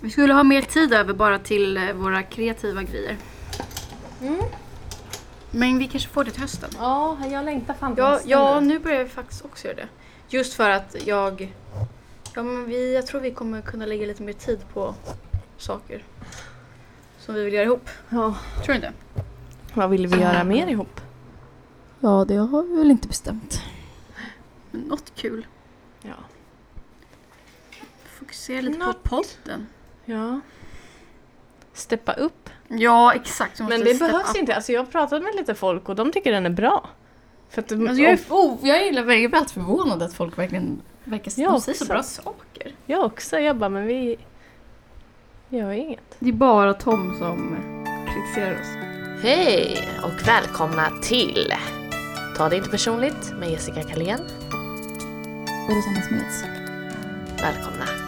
Vi skulle ha mer tid över bara till eh, våra kreativa grejer. Mm. Men vi kanske får det till hösten. Ja, jag längtar fan till Ja, hösten ja nu. börjar vi faktiskt också göra det. Just för att jag... Ja, men vi, jag tror vi kommer kunna lägga lite mer tid på saker som vi vill göra ihop. Ja. Tror du inte? Vad vill vi göra mer ihop? Ja, det har vi väl inte bestämt. Men något kul. Ja. Fokusera lite Något. på podden. Ja. Steppa upp. Ja, exakt. Men det behövs up. inte. Alltså jag har pratat med lite folk och de tycker den är bra. För att, Alltså, jag, är, oh, jag gillar verkligen jag blir alltid förvånad att folk verkligen verkar Jag säger så bra saker. Jag också. Jag bara, men vi gör inget. Det är bara Tom som kritiserar oss. Hej och välkomna till Ta det inte personligt med Jessica Kalén. Och Rosanna Smeds. Välkomna.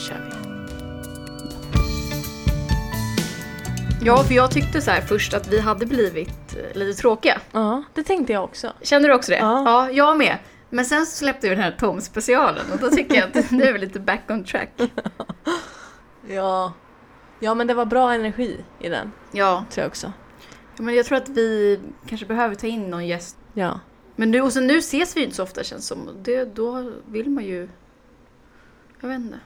Kör vi. Ja, för jag tyckte så här först att vi hade blivit eh, lite tråkiga. Ja, det tänkte jag också. Känner du också det? Ja. ja jag med. Men sen så släppte vi den här Tom-specialen och då tycker jag att nu är vi lite back on track. Ja. Ja, men det var bra energi i den, Ja, tror jag också. men jag tror att vi kanske behöver ta in någon gäst. Ja. Men nu, och sen nu ses vi ju inte så ofta känns som. Det, då vill man ju... Jag vet inte.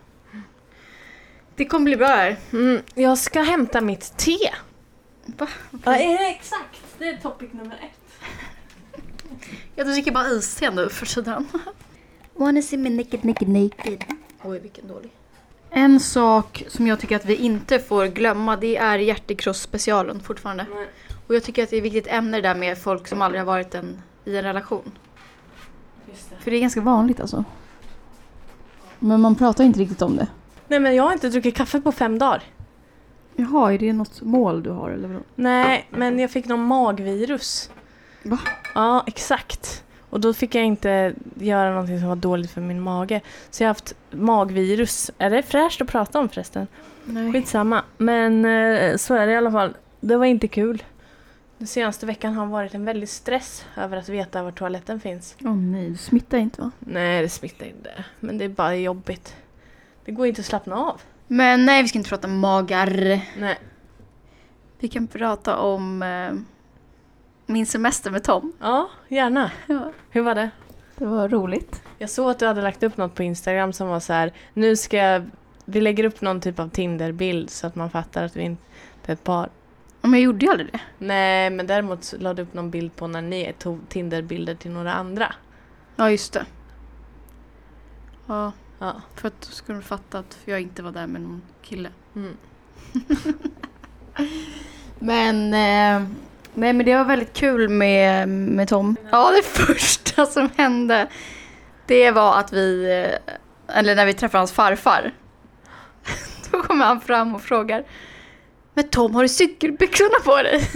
Det kommer bli bra här. Mm, jag ska hämta mitt te. Va? Ja, exakt. Det är topic nummer ett. Jag dricker bara iste nu för tiden. Wanna see me naked, naked, naked. Oj, vilken dålig. En sak som jag tycker att vi inte får glömma det är hjärtekross-specialen fortfarande. Nej. Och jag tycker att det är ett viktigt ämne där med folk som aldrig har varit en, i en relation. Just det. För det är ganska vanligt alltså. Men man pratar inte riktigt om det. Nej, men jag har inte druckit kaffe på fem dagar. Jaha, är det något mål du har eller vadå? Nej, men jag fick någon magvirus. Va? Ja, exakt. Och då fick jag inte göra någonting som var dåligt för min mage. Så jag har haft magvirus. Är det fräscht att prata om förresten? Nej. Skitsamma. Men eh, så är det i alla fall. Det var inte kul. Den senaste veckan har varit en väldig stress över att veta var toaletten finns. Åh nej, du smittar inte va? Nej, det smittar inte. Men det är bara jobbigt. Det går inte att slappna av. Men nej, vi ska inte prata magar. Nej. Vi kan prata om eh, min semester med Tom. Ja, gärna. Ja. Hur var det? Det var roligt. Jag såg att du hade lagt upp något på Instagram som var så här. Nu ska jag, vi lägger upp någon typ av Tinder-bild så att man fattar att vi inte är ett par. Men jag gjorde ju aldrig det. Nej, men däremot så lade du upp någon bild på när ni tog Tinder-bilder till några andra. Ja, just det. Ja, Ja. för att du skulle fatta att jag inte var där med någon kille. Mm. Men, eh, nej, men det var väldigt kul med, med Tom. Ja, det första som hände det var att vi, eh, eller när vi träffade hans farfar. Då kommer han fram och frågar Men Tom, har du cykelbyxorna på dig?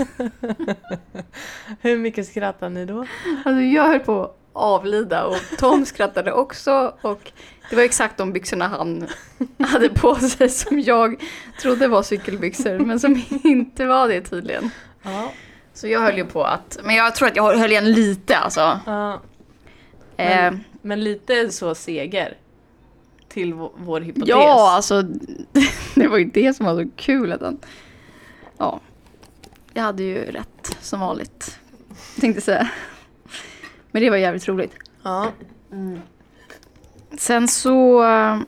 Hur mycket skrattar ni då? Alltså jag höll på avlida och Tom skrattade också och det var exakt de byxorna han hade på sig som jag trodde var cykelbyxor men som inte var det tydligen. Ja. Så jag höll ju på att, men jag tror att jag höll igen lite alltså. ja. Eh, Men lite så seger till vår, hypotes. ja, alltså det var ju det som var så kul att han, ja, jag hade ju rätt som vanligt tänkte säga. Men det var jävligt roligt. ja. Sen så... eh,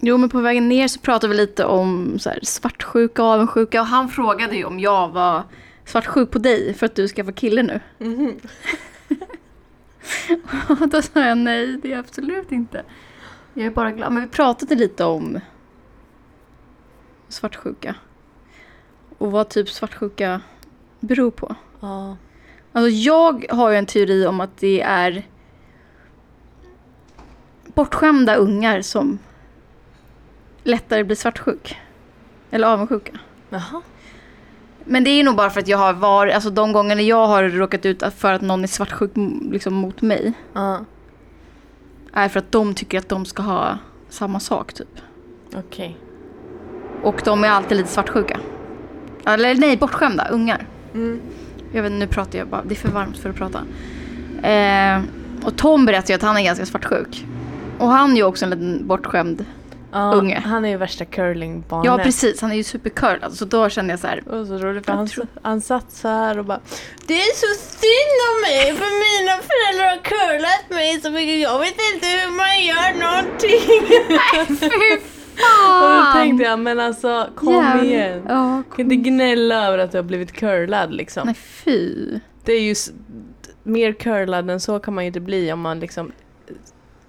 Jo, men på vägen ner så pratade vi lite om så här, svartsjuka och avundsjuka. Och han frågade ju om jag var svartsjuk på dig för att du ska få kille nu. Mhm. Och då sa jag nej, det är jag absolut inte. Jag är bara glad. Men vi pratade lite om svartsjuka. Och vad typ svartsjuka beror på. ja. Alltså jag har ju en teori om att det är bortskämda ungar som lättare blir svartsjuk. Eller avundsjuka. Jaha. Men det är nog bara för att jag har varit, alltså de gångerna jag har råkat ut för att någon är svartsjuk liksom mot mig. Ja. Är för att de tycker att de ska ha samma sak typ. Okej. Och de är alltid lite svartsjuka. Eller nej, bortskämda ungar. Mm. Jag vet nu pratar jag bara, det är för varmt för att prata. Eh, och Tom berättar ju att han är ganska svartsjuk. Och han är ju också en liten bortskämd Ja, unge. Han är ju värsta curlingbarnet. Ja precis, han är ju supercurlad. Så då kände jag så här, Och så roligt för han, tror- han satt så här och bara Det är så synd om mig för mina föräldrar har curlat mig så mycket. Jag vet inte hur man gör någonting. och då tänkte jag men alltså kom Jävlar. igen. Ja, Du kan inte gnälla över att du har blivit curlad liksom. Nej fy. Det är ju mer curlad än så kan man ju inte bli om man liksom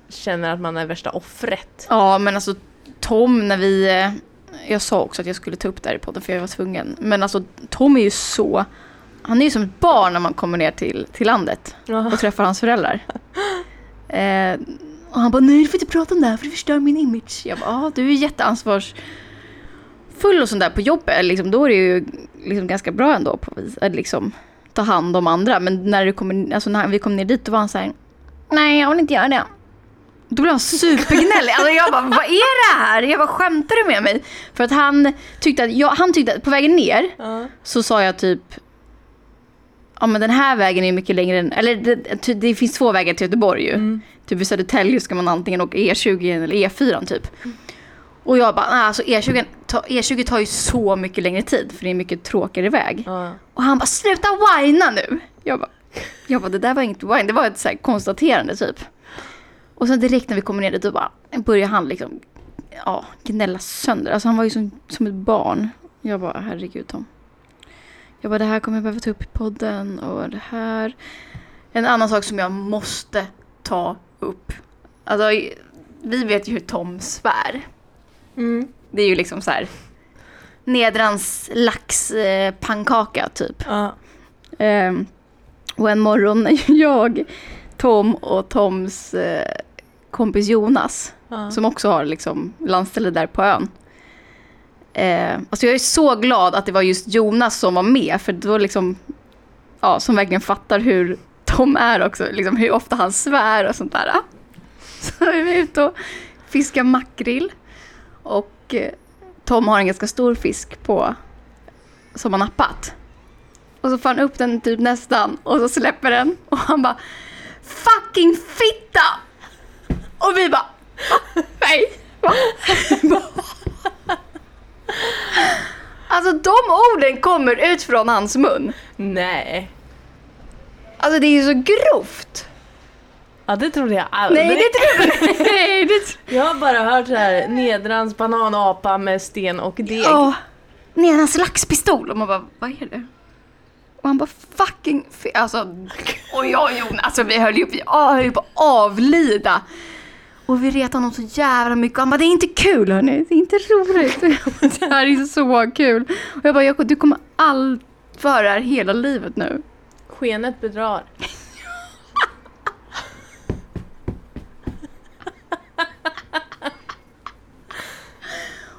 känner att man är värsta offret. Ja men alltså Tom när vi, eh, jag sa också att jag skulle ta upp det här i podden för jag var tvungen. Men alltså Tom är ju så, han är ju som ett barn när man kommer ner till, till landet och träffar hans föräldrar. Eh, och han bara, nej du får inte prata om det här för det förstör min image. Jag bara, ja du är jätteansvarsfull och sånt där på jobbet. Liksom, då är det ju liksom ganska bra ändå på vis, att liksom ta hand om andra. Men när, det kommer, alltså, när vi kom ner dit då var han så här, nej jag vill inte göra det. Då blev han supergnällig. Alltså jag bara, vad är det här? Jag bara, skämtar du med mig? För att han tyckte att, jag, han tyckte att på vägen ner Ja. så sa jag typ Ja men den här vägen är mycket längre än, eller det, det finns två vägar till Göteborg ju. Mm. Typ i Södertälje ska man antingen åka E20 eller E4 typ. Och jag bara, nej alltså E20, ta, E20 tar ju så mycket längre tid för det är en mycket tråkigare väg. Ja. Och han bara, sluta whina nu! Jag bara, jag bara, det där var inget whine, det var ett så här konstaterande typ. Och sen direkt när vi kommer ner dit, bara börjar han liksom, ja, gnälla sönder. Alltså han var ju som, som ett barn. Jag bara, herregud Tom. Jag bara, det här kommer jag behöva ta upp i podden och det här. En annan sak som jag måste ta upp. Alltså, vi vet ju hur Tom svär. Mm. Det är ju liksom så här Nedrans laxpannkaka typ. Ja. Ehm, och en morgon när jag, Tom och Toms eh, kompis Jonas, Ja. som också har liksom landställe där på ön. Eh, alltså jag är så glad att det var just Jonas som var med, för då liksom, ja, som verkligen fattar hur Tom är också, liksom hur ofta han svär och sånt där. Så är vi ute och fiskar makrill. Och eh, Tom har en ganska stor fisk på, som har nappat. Och så får han upp den typ nästan och så släpper den och han bara Fucking fitta! Och vi bara "Va? Nej! Va? Alltså de orden kommer ut från hans mun. Nej. Alltså det är ju så grovt. Ja, det trodde jag aldrig. Nej det tror jag Nej, det tror Jag har bara hört så här nedrans bananapa med sten och deg. Ja. Ner hans laxpistol och man bara, vad är det? Och han bara fucking fi-" alltså jag och Jonas, alltså vi höll ju på att avlida. Och vi retade honom så jävla mycket. Han bara, det är inte kul hörni, det är inte roligt. Bara, det här är så kul. Och jag bara, Jakob du kommer allt för det här hela livet nu. Skenet bedrar.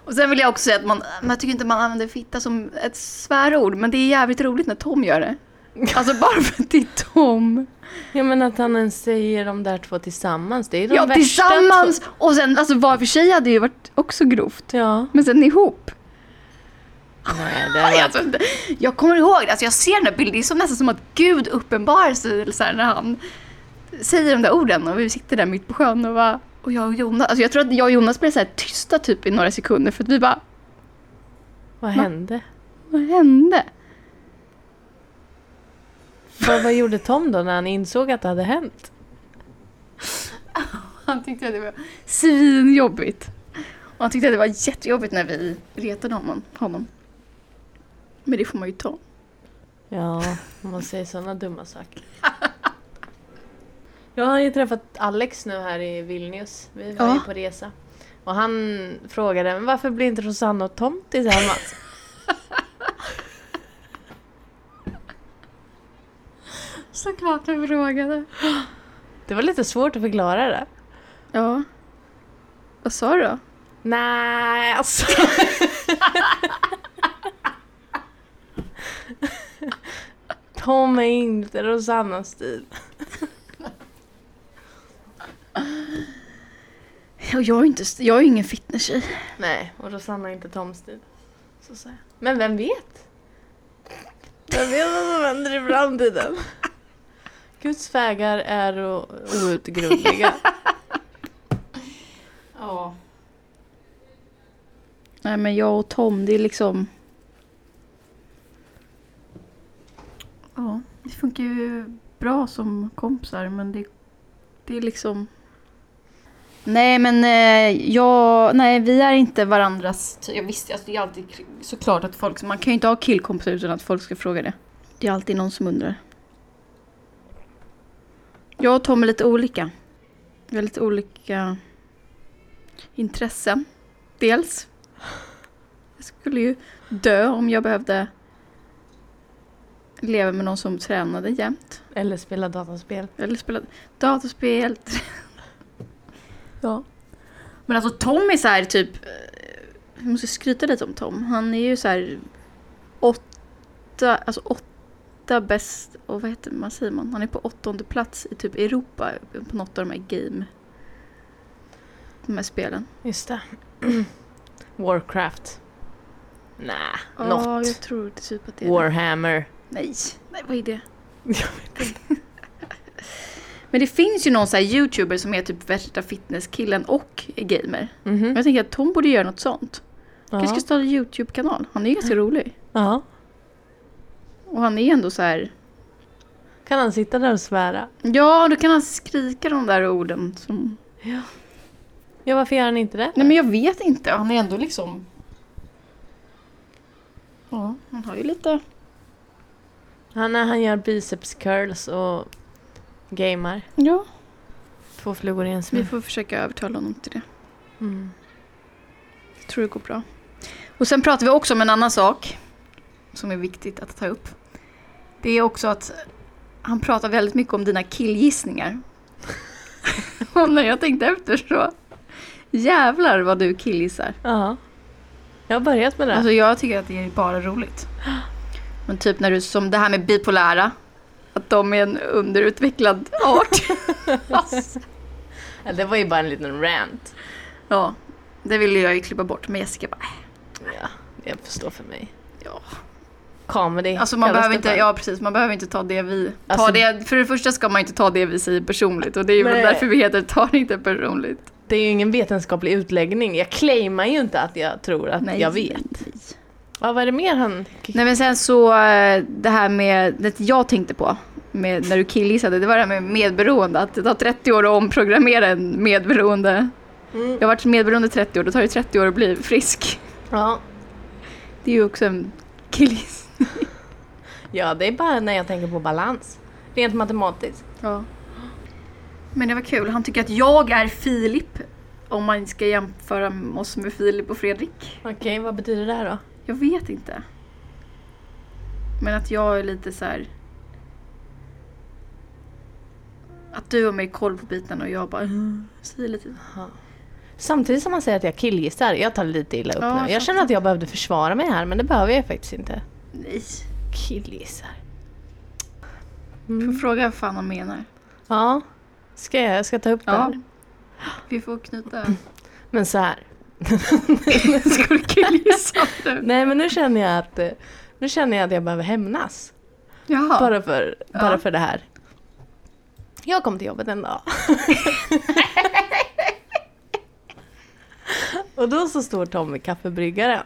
Och sen vill jag också säga att man, man jag tycker inte man använder fitta som ett svärord, men det är jävligt roligt när Tom gör det. Alltså bara för att det är Tom. Ja men att han ens säger de där två tillsammans, det är de Ja, värsta tillsammans! två- Och sen, alltså var för sig hade ju varit också grovt. Ja. Men sen ihop. Nej, det var... Alltså, jag kommer ihåg det, alltså jag ser den där bilden, det är som, nästan som att Gud uppenbarar sig så här, när han säger de där orden och vi sitter där mitt på sjön och, bara, och jag och Jonas, alltså jag tror att jag och Jonas blev så här tysta typ i några sekunder för att vi bara, Vad hände? vad hände? Vad, vad gjorde Tom då när han insåg att det hade hänt? Han tyckte att det var svinjobbigt. Och han tyckte att det var jättejobbigt när vi retade honom. honom. Men det får man ju ta. Ja, om man säger sådana dumma saker. Jag har ju träffat Alex nu här i Vilnius. Vi var Ja. ju på resa. Och han frågade "Men varför blir inte Rosanna och Tom tillsammans? Såklart jag frågade. Det var lite svårt att förklara det. Ja. Vad sa du då? Nej, alltså. Tom är inte Rosannas stil. Ja, Jag är inte, jag är ingen fitnesstjej. Nej, och Rosanna är inte Toms stil. Så säger. Men vem vet? Vem vet vad som händer i framtiden? Guds vägar är outgrundliga. Ja. Nej men jag och Tom, det är liksom... Ja, det funkar ju bra som kompisar men det, det är liksom... Nej men eh, jag, nej vi är inte varandras... Jag visste, alltså, det är alltid såklart att folk, man kan ju inte ha killkompisar utan att folk ska fråga det. Det är alltid någon som undrar. Jag och Tom är lite olika. Vi har lite olika intressen. Dels. Jag skulle ju dö om jag behövde leva med någon som tränade jämt. Eller spela dataspel. Eller spela dataspel. ja. Men alltså Tom är så här typ... Jag måste skryta lite om Tom. Han är ju så här åtta, alltså åtta bäst, och vad heter man säger man? Han är på åttonde plats i typ Europa på något av de här game... De här spelen. Just det. Warcraft. Nej, Ja, något. jag tror det typ att det är det. Warhammer. Nej, nej vad är det? Men det finns ju någon så här youtuber som är typ värsta fitnesskillen och är gamer. Mhm. Men jag tänker att Tom borde göra något sånt. Kanske ska Ja. starta en YouTube-kanal. Han är ju ganska rolig. ja. Och han är ändå så här. Kan han sitta där och svära? Ja, då kan han skrika de där orden som... Ja. Ja, varför gör han inte det? Nej men jag vet inte. Han är ändå liksom... Ja, han har ju lite... Han, han gör biceps curls och gamar. Ja, Två flugor i en vi smäll. får försöka övertala honom till det. Mm. Jag tror det går bra. Och sen pratar vi också om en annan sak som är viktigt att ta upp. Det är också att han pratar väldigt mycket om dina killgissningar. Och när jag tänkte efter så jävlar vad du killgissar. Ja. Jag har börjat med det. Alltså jag tycker att det är bara roligt. Men typ när du, som det här med bipolära. Att de är en underutvecklad art. Alltså. Ja, det var ju bara en liten rant. Ja, det ville jag ju klippa bort. Men Jessica bara, Ja, det förstår för mig. ja. Comedy Alltså man behöver inte, ja precis, man behöver inte ta det vi... Ta Alltså- det, för det första ska man inte ta det vi säger personligt och det är ju Nej. därför vi heter Ta det inte personligt. Det är ju ingen vetenskaplig utläggning. Jag claimar ju inte att jag tror att jag vet. Nej. Ja, vad är det mer han... nej men sen så eh, det här med, det jag tänkte på med, när du killgissade, det var det här med medberoende. Att det tar 30 år att omprogrammera en medberoende. Mm. Jag har varit medberoende i 30 år, då tar det 30 år att bli frisk. Ja. Det är ju också en killgiss. Ja, det är bara när jag tänker på balans. Rent matematiskt. Ja. Men det var kul, han tycker att jag är Filip. Om man ska jämföra oss med Filip och Fredrik. Okej, vad betyder det här då? Jag vet inte. Men att jag är lite så här. Att du har mer koll på bitarna och jag bara mm, säger lite. Samtidigt som man säger att jag killgissar, jag tar lite illa upp Ja, nu. Jag jag känner att jag behövde försvara mig här, men det behöver jag faktiskt inte. Nej. Killgissar. Får Mm. fråga vad fan han menar. Ja, ska jag? Jag ska ta upp det Ja. här. Vi får knyta. Men så här. Ska du killgissa nu? Nej, men nu känner jag att, nu känner jag att jag behöver hämnas. Jaha. Bara, för, bara Ja. för det här. Jag kom till jobbet en dag. och då så står Tom vid kaffebryggaren.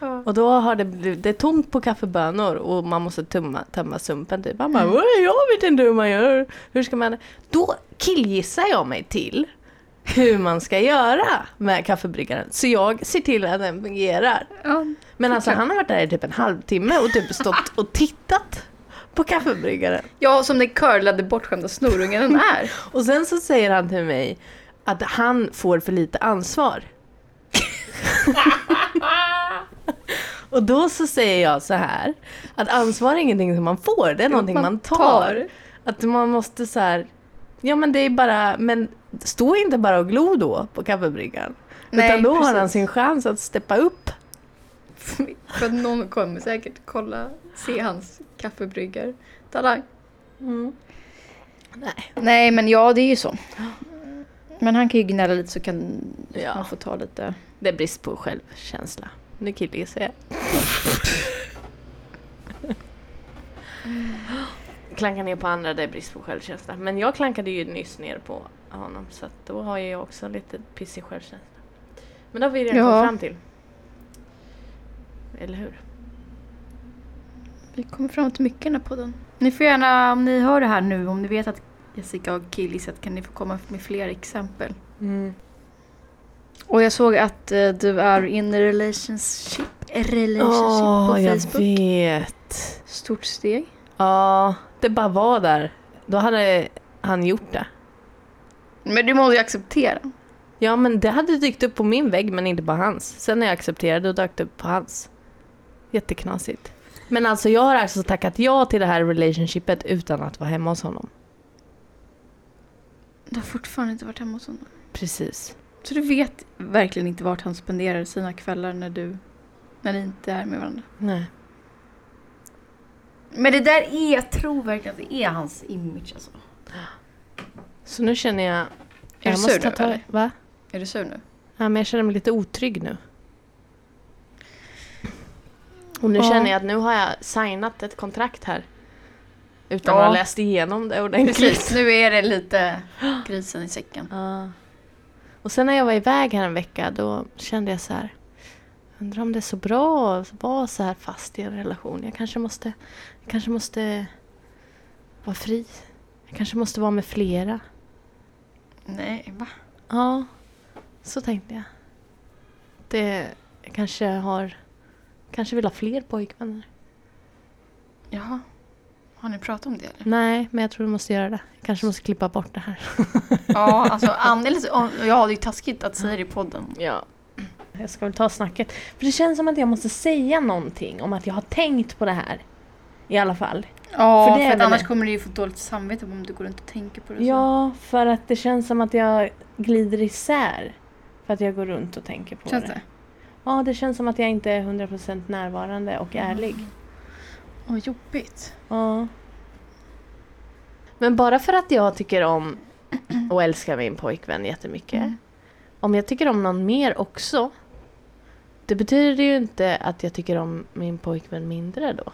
Ja. Och då har det blivit, det är tomt på kaffebönor och man måste tumma, tömma sumpen typ. Han bara, Mm. "Oj, jag vet inte hur man gör. Hur ska man? Då killgissar jag mig till hur man ska göra med kaffebryggaren. Så jag ser till att den fungerar. Ja. Men alltså Klart. han har varit där i typ en halvtimme och typ stått och tittat på kaffebryggaren. ja, som den curlade bortskämda snorungen den är. Och sen så säger han till mig att han får för lite ansvar. och då så säger jag så här att ansvar är ingenting som man får, det är någonting man tar. Att man måste så här, ja men det är bara, men stå inte bara och glo då på kaffebryggaren. Nej, Utan då har han precis. sin chans att steppa upp. För någon kommer säkert kolla, se hans kaffebryggar. Talang. Nej. Nej, men ja, det är ju så. Men han kan ju gnälla lite så kan Ja. han få ta lite... Det är brist på självkänsla. Nu killgissar jag. Klanka ner på andra, det är brist på självkänsla. Men jag klankade ju nyss ner på honom så att då har jag också lite pissig självkänsla. Men då har vi redan Ja. kommit fram till. eller hur? Vi kommer fram till mycket i den här podden. Ni får gärna, om ni hör det här nu, om ni vet att Jessica har killgissat kan ni få komma med fler exempel. Mm. Och jag såg att eh, du är in a relationship, relationship på Åh, jag Facebook. vet. Stort steg. Ja, det bara var där. Då hade han gjort det. Men du måste ju acceptera. Ja, men det hade dykt upp på min vägg men inte på hans. Sen när jag accepterade då dök det upp på hans. Jätteknasigt. Men alltså jag har alltså tackat ja till det här relationshipet utan att vara hemma hos honom. Du har fortfarande inte varit hemma hos honom. Precis. Så du vet verkligen inte vart han spenderar sina kvällar när du, när ni inte är med varandra. Nej. Men det där är, jag tror verkligen att det är hans image alltså. Så nu känner jag... Är du sur nu, ta, eller? Va? Är du sur nu? Ja, men jag känner mig lite otrygg nu. Och nu Ja. känner jag att nu har jag signat ett kontrakt här. Utan Ja. att ha läst igenom det ordentligt. Precis, nu är det lite grisen i säcken. Ja. Och sen när jag var iväg här en vecka då kände jag så här. Undrar om det är så bra att vara så här fast i en relation. Jag kanske måste, jag kanske måste vara fri. Jag kanske måste vara med flera. Nej, va? Ja, så tänkte jag. Det jag kanske har... Kanske vill ha fler pojkvänner. Jaha. Har ni pratat om det eller? Nej, men jag tror vi måste göra det. Kanske måste klippa bort det här. Ja, alltså andeles, ja det är ju taskigt att säga det i podden. Ja. Jag ska väl ta snacket. För det känns som att jag måste säga någonting om att jag har tänkt på det här. I alla fall. Ja, För för, det är att annars det. kommer du ju få dåligt samvete om du går runt och tänker på det. så. Ja, för att det känns som att jag glider isär. För att jag går runt och tänker på Känns det. det? Ja, det känns som att jag inte är 100% närvarande och ärlig. Åh, jobbigt. Ja. Men bara för att jag tycker om och älskar min pojkvän jättemycket. Mm. Om jag tycker om någon mer också. Det betyder ju inte att jag tycker om min pojkvän mindre då.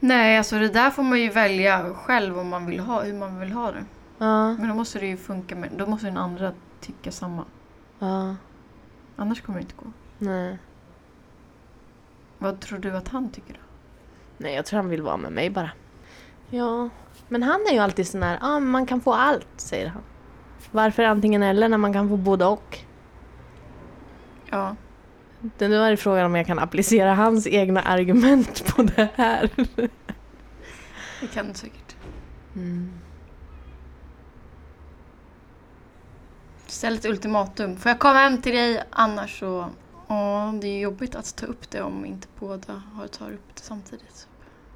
Nej, alltså det där får man ju välja själv om man vill ha, hur man vill ha det. Ja. Men då måste det ju funka med, då måste den andra tycka samma. Ja. Annars kommer det inte gå. Nej. Vad tror du att han tycker då? Nej, jag tror han vill vara med mig bara. Ja. Men han är ju alltid sån här, ah, man kan få allt, säger han. Varför antingen eller när man kan få både och? Ja. Det- Nu är det frågan om jag kan applicera hans egna argument på det här. Det kan du säkert. Mm. Ställ ett ultimatum. Får jag komma hem till dig annars så... Ja, det är jobbigt att ta upp det om inte båda har tar upp det samtidigt.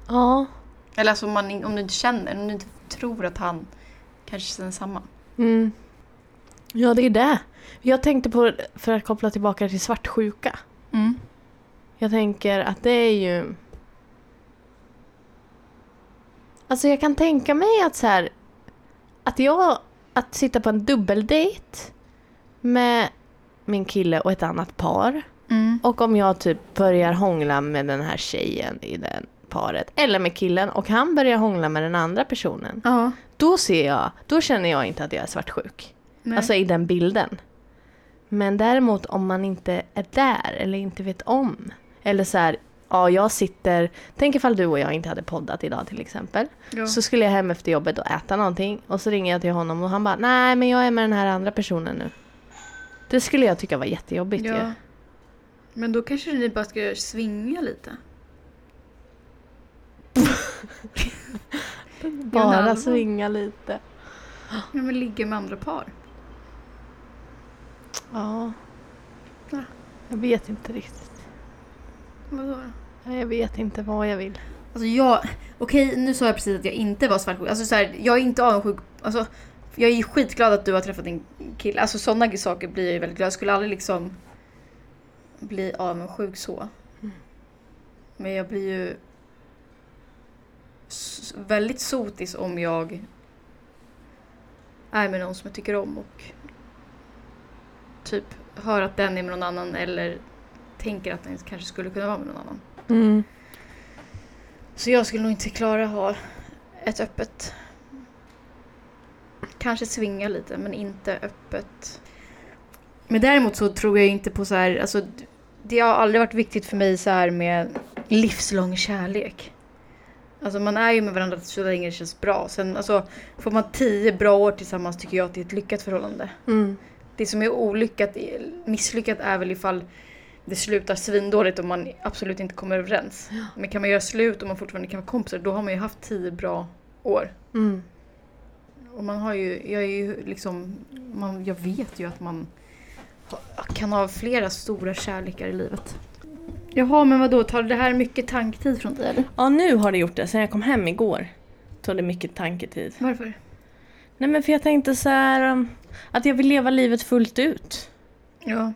Ja. Eller alltså om, man, om du inte känner, om du inte tror att han kanske känner samma. Mm. Ja, det är det. Jag tänkte på, för att koppla tillbaka till svartsjuka. Mm. Jag tänker att det är ju... Alltså jag kan tänka mig att så här... Att jag... Att sitta på en dubbeldejt med min kille och ett annat par. Mm. Och om jag typ börjar hångla med den här tjejen i det paret. Eller med killen och han börjar hångla med den andra personen. Ja. Då ser jag, då känner jag inte att jag är svartsjuk. Nej. Alltså i den bilden. Men däremot om man inte är där eller inte vet om. Eller så här, ja jag sitter, tänk ifall du och jag inte hade poddat idag till exempel. ja. Så skulle jag hem efter jobbet och äta någonting och så ringer jag till honom och han bara nej men jag är med den här andra personen nu. Det skulle jag tycka var jättejobbigt ju. ja. Men då kanske ni bara ska svinga lite. Bara svinga lite. Ja, men ligga med andra par. Ja. Ja. Jag vet inte riktigt. Vadå Jag vet inte vad jag vill. Alltså jag, okej nu sa jag precis att jag inte var svartsjuk. Alltså så här, jag är inte avundsjuk. Alltså, jag är skitglad att du har träffat en kille. Alltså sådana saker blir jag ju väldigt glad. Jag skulle aldrig liksom bli avundsjuk så. Men jag blir ju väldigt sotis om jag är med någon som jag tycker om och typ hör att den är med någon annan eller tänker att den kanske skulle kunna vara med någon annan. Mm. Så jag skulle nog inte klara att ha ett öppet... Kanske svinga lite, men inte öppet. Men däremot så tror jag inte på så här, alltså det har aldrig varit viktigt för mig så här med livslång kärlek. Alltså man är ju med varandra så länge det känns bra. Sen alltså, får man tio bra år tillsammans tycker jag att det är ett lyckat förhållande. Mm. Det som är olyckat, misslyckat är väl ifall det slutar svindåligt och man absolut inte kommer överens. Men kan man göra slut och man fortfarande kan vara kompisar då har man ju haft tio bra år. Mm. Och man har ju, jag är ju liksom, man, jag vet ju att man kan ha flera stora kärlekar i livet. Jaha, men vadå, tar det här mycket tanktid från dig eller? Ja, nu har det gjort det. Sen jag kom hem igår tog det mycket tanketid. Varför? Nej men för jag tänkte så här um, att jag vill leva livet fullt ut. Ja.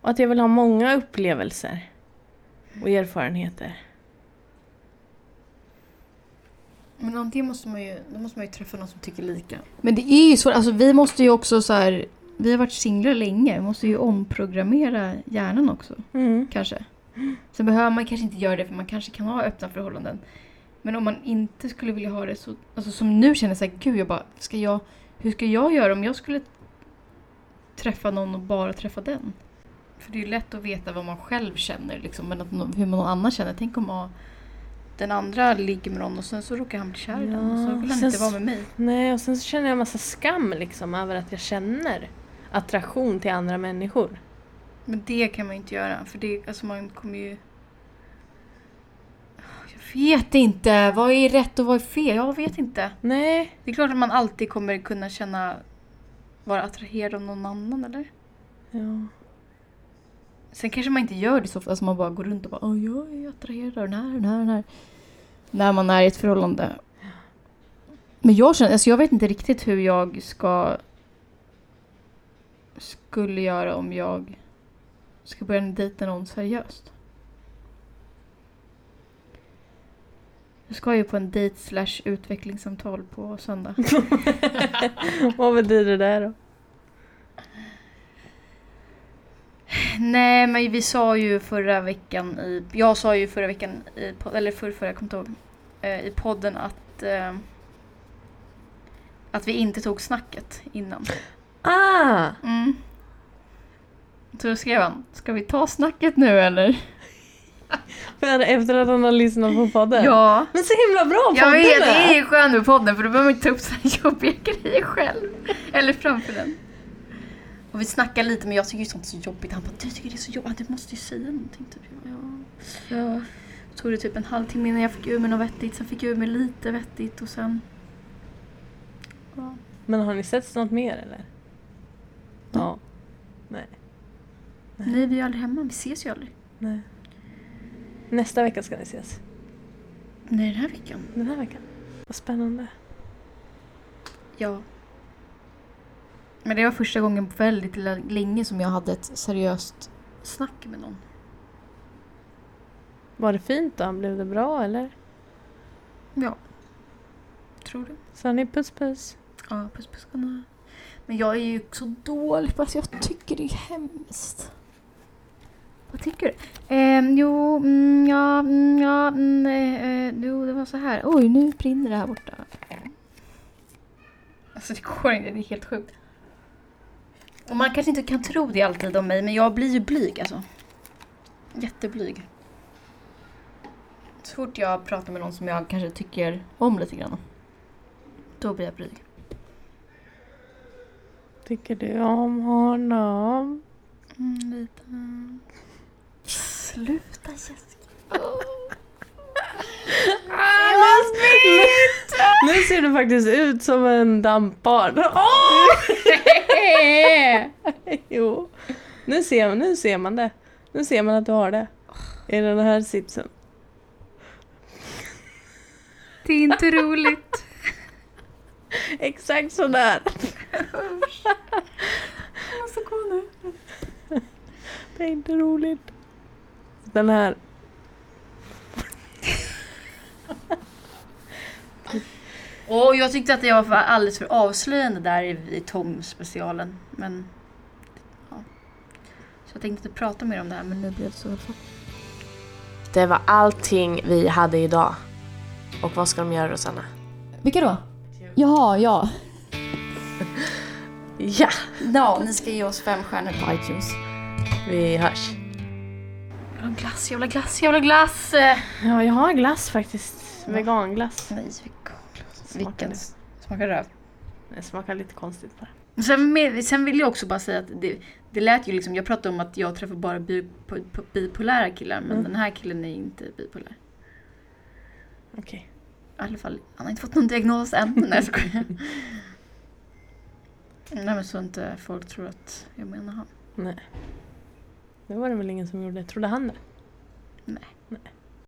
Och att jag vill ha många upplevelser och erfarenheter. Men antingen måste man ju, då måste man ju träffa någon som tycker lika. Men det är ju så, alltså vi måste ju också så här, vi har varit singlar länge, vi måste ju omprogrammera hjärnan också. Mm. Kanske. Sen behöver man kanske inte göra det för man kanske kan ha öppna förhållanden. Men om man inte skulle vilja ha det så, alltså som nu känner jag så här, gud jag bara, ska jag, hur ska jag göra om jag skulle träffa någon och bara träffa den? För det är ju lätt att veta vad man själv känner liksom, men att, hur någon annan känner. Tänk om ah, den andra ligger med någon och sen så råkar han bli kär i den och så Ja, vill han inte vara med mig. Nej, och sen så känner jag en massa skam liksom över att jag känner attraktion till andra människor. Men det kan man inte göra för det, alltså man kommer ju... Jag vet inte, vad är rätt och vad är fel? Jag vet inte. Nej. Det är klart att man alltid kommer kunna känna, vara attraherad av någon annan eller? Ja. Sen kanske man inte gör det så ofta, alltså man bara går runt och bara Åh, jag är attraherad av den här, den här, den här. När man är i ett förhållande. Men jag känner, alltså jag vet inte riktigt hur jag ska skulle göra om jag ska börja dejta någon seriöst. Jag ska ju på en dejt slash utvecklingssamtal på söndag. Vad betyder det då? Nej, men vi sa ju förra veckan i... Jag sa ju förra veckan i pod- eller förra, förra, ihåg, eh, i podden att eh, att vi inte tog snacket innan. Ah! Mm. Så då skrev han, ska vi ta snacket nu eller? För efter att han har lyssnat på podden? Ja. Men så himla bra Jag podden vet, det är ju skönt med podden för då behöver man inte ta upp så här jobbiga grejer själv. Eller framför den. Och vi snackar lite men jag tycker ju sånt är så jobbigt. Han bara, du tycker det är så jobbigt, du måste ju säga någonting. Typ. Ja. ja. Tog det typ en halvtimme innan jag fick ur mig något vettigt. Sen fick jag ur mig lite vettigt och sen... Ja. Men har ni sett något mer eller? Ja. Nej. Nej, vi är aldrig hemma. Vi ses ju aldrig. Nej. Nästa vecka ska ni ses. Nej, den här veckan. Den här veckan. Vad spännande. Ja. Men det var första gången på väldigt länge som jag hade ett seriöst snack med någon. Var det fint då? Blev det bra eller? Ja. Tror du? Sa ni puss puss? Ja, puss puss godnatt. Men jag är ju så dålig på att jag tycker det är hemskt. Vad tycker du? Ehm, jo, mm, ja, mm, ja, mm, eh, eh, jo, det var så här. Oj, nu brinner det här borta. Alltså det går inte, det är helt sjukt. Och man kanske inte kan tro det alltid om mig, men jag blir ju blyg alltså. Jätteblyg. Så fort jag pratar med någon som jag kanske tycker om lite grann, då blir jag blyg. Tycker du om honom? Mm, lite. Sluta Jessica. Nu ser du faktiskt ut som en dampbarn. jo. Nu ser, nu ser man det. Nu ser man att du har det. I den här sitsen. Det är inte roligt. Exakt sådär. Jag måste gå nu. Det är inte roligt. Den här. Och jag tyckte att jag var alldeles för avslöjande där i, i Tom-specialen. Men... Ja. Så jag tänkte inte prata mer om det här, men nu blev det så i alla fall. Det var allting vi hade idag. Och vad ska de göra Rosanna? Vilka då? Jaha, ja. Ja, Ja, ni ska ge oss fem stjärnor på iTunes. vi hörs. Jag vill ha glass, jag vill ha glass, jag vill ha glass! Ja, jag har glass faktiskt. Veganglass. Nej, vegan. Smakar Vilken? det? Smakar röv. Det smakar lite konstigt bara. Sen, med, sen vill jag också bara säga att det, det lät ju liksom, jag pratade om att jag träffar bara bi, po, po, bipolära killar men Mm. den här killen är inte bipolär. Okej. I alla fall, han har inte fått någon diagnos än. Nej jag skojar. Nej men så inte folk tror att jag menar han. Nej. Det var det väl ingen som gjorde. Trodde han det? Nej. Nej.